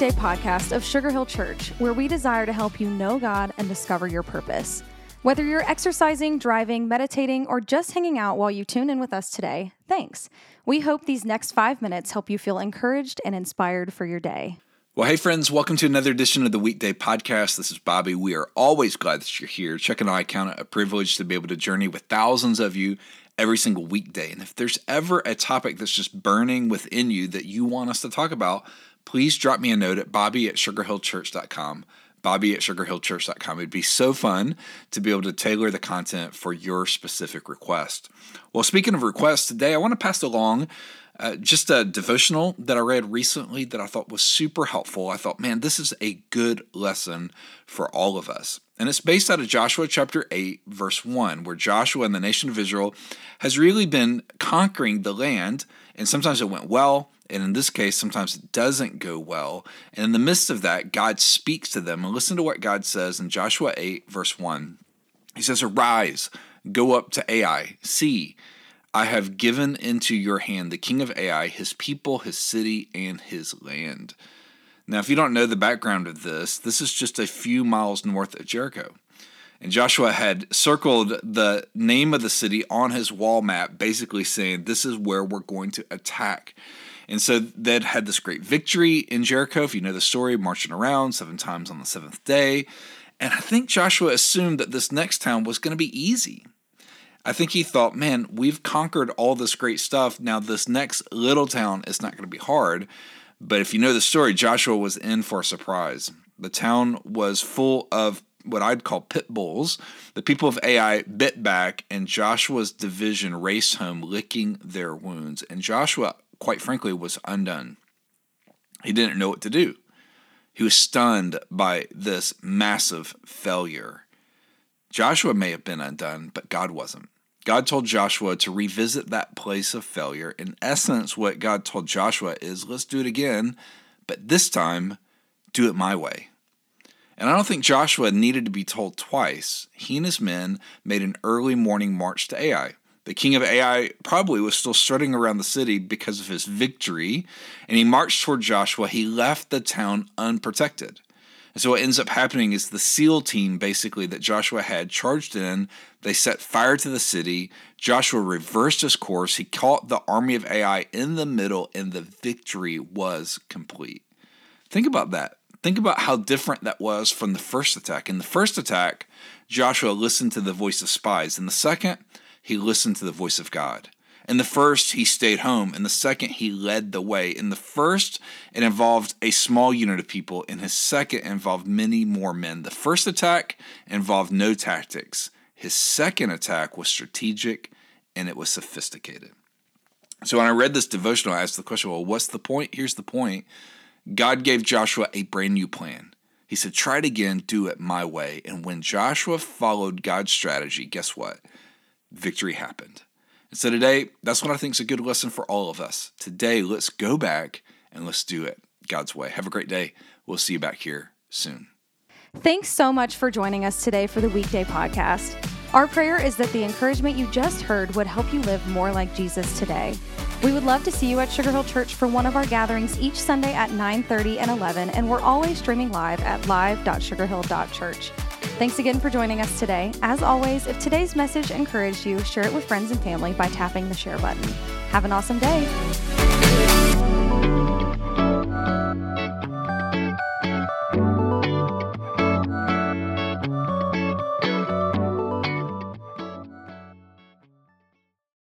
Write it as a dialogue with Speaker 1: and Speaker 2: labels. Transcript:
Speaker 1: weekday podcast of Sugar Hill Church, where we desire to help you know God and discover your purpose. Whether you're exercising, driving, meditating, or just hanging out while you tune in with us today, thanks. We hope these next five minutes help you feel encouraged and inspired for your day.
Speaker 2: Well, hey, friends, welcome to another edition of the Weekday Podcast. This is Bobby. We are always glad that you're here. Chuck and I count it a privilege to be able to journey with thousands of you every single weekday. And if there's ever a topic that's just burning within you that you want us to talk about, please drop me a note at bobby at sugarhillchurch.com. Bobby at sugarhillchurch.com. It'd be so fun to be able to tailor the content for your specific request. Well, speaking of requests, today I want to pass along uh, just a devotional that I read recently that I thought was super helpful. I thought, man, this is a good lesson for all of us. And it's based out of Joshua chapter 8, verse 1, where Joshua and the nation of Israel has really been conquering the land. And sometimes it went well. And in this case, sometimes it doesn't go well. And in the midst of that, God speaks to them. And listen to what God says in Joshua 8, verse 1. He says, Arise, go up to Ai, see, I have given into your hand the king of Ai, his people, his city, and his land. Now, if you don't know the background of this, this is just a few miles north of Jericho. And Joshua had circled the name of the city on his wall map, basically saying, This is where we're going to attack. And so they'd had this great victory in Jericho, if you know the story, marching around seven times on the seventh day. And I think Joshua assumed that this next town was going to be easy. I think he thought, man, we've conquered all this great stuff. Now, this next little town is not going to be hard. But if you know the story, Joshua was in for a surprise. The town was full of what I'd call pit bulls. The people of Ai bit back, and Joshua's division raced home, licking their wounds. And Joshua, quite frankly, was undone. He didn't know what to do. He was stunned by this massive failure. Joshua may have been undone, but God wasn't. God told Joshua to revisit that place of failure. In essence, what God told Joshua is let's do it again, but this time, do it my way. And I don't think Joshua needed to be told twice. He and his men made an early morning march to Ai. The king of Ai probably was still strutting around the city because of his victory, and he marched toward Joshua. He left the town unprotected. And so what ends up happening is the SEAL team, basically, that Joshua had charged in, they set fire to the city. Joshua reversed his course. He caught the army of Ai in the middle, and the victory was complete. Think about that. Think about how different that was from the first attack. In the first attack, Joshua listened to the voice of spies. In the second, he listened to the voice of God. In the first, he stayed home. In the second, he led the way. In the first, it involved a small unit of people. In his second, involved many more men. The first attack involved no tactics. His second attack was strategic and it was sophisticated. So when I read this devotional, I asked the question, well, what's the point? Here's the point God gave Joshua a brand new plan. He said, try it again, do it my way. And when Joshua followed God's strategy, guess what? Victory happened. And so today, that's what I think is a good lesson for all of us. Today, let's go back and let's do it God's way. Have a great day. We'll see you back here soon.
Speaker 1: Thanks so much for joining us today for the weekday podcast. Our prayer is that the encouragement you just heard would help you live more like Jesus today. We would love to see you at Sugar Hill Church for one of our gatherings each Sunday at 9:30 and 11, and we're always streaming live at live.sugarhill.church. Thanks again for joining us today. As always, if today's message encouraged you, share it with friends and family by tapping the share button. Have an awesome day.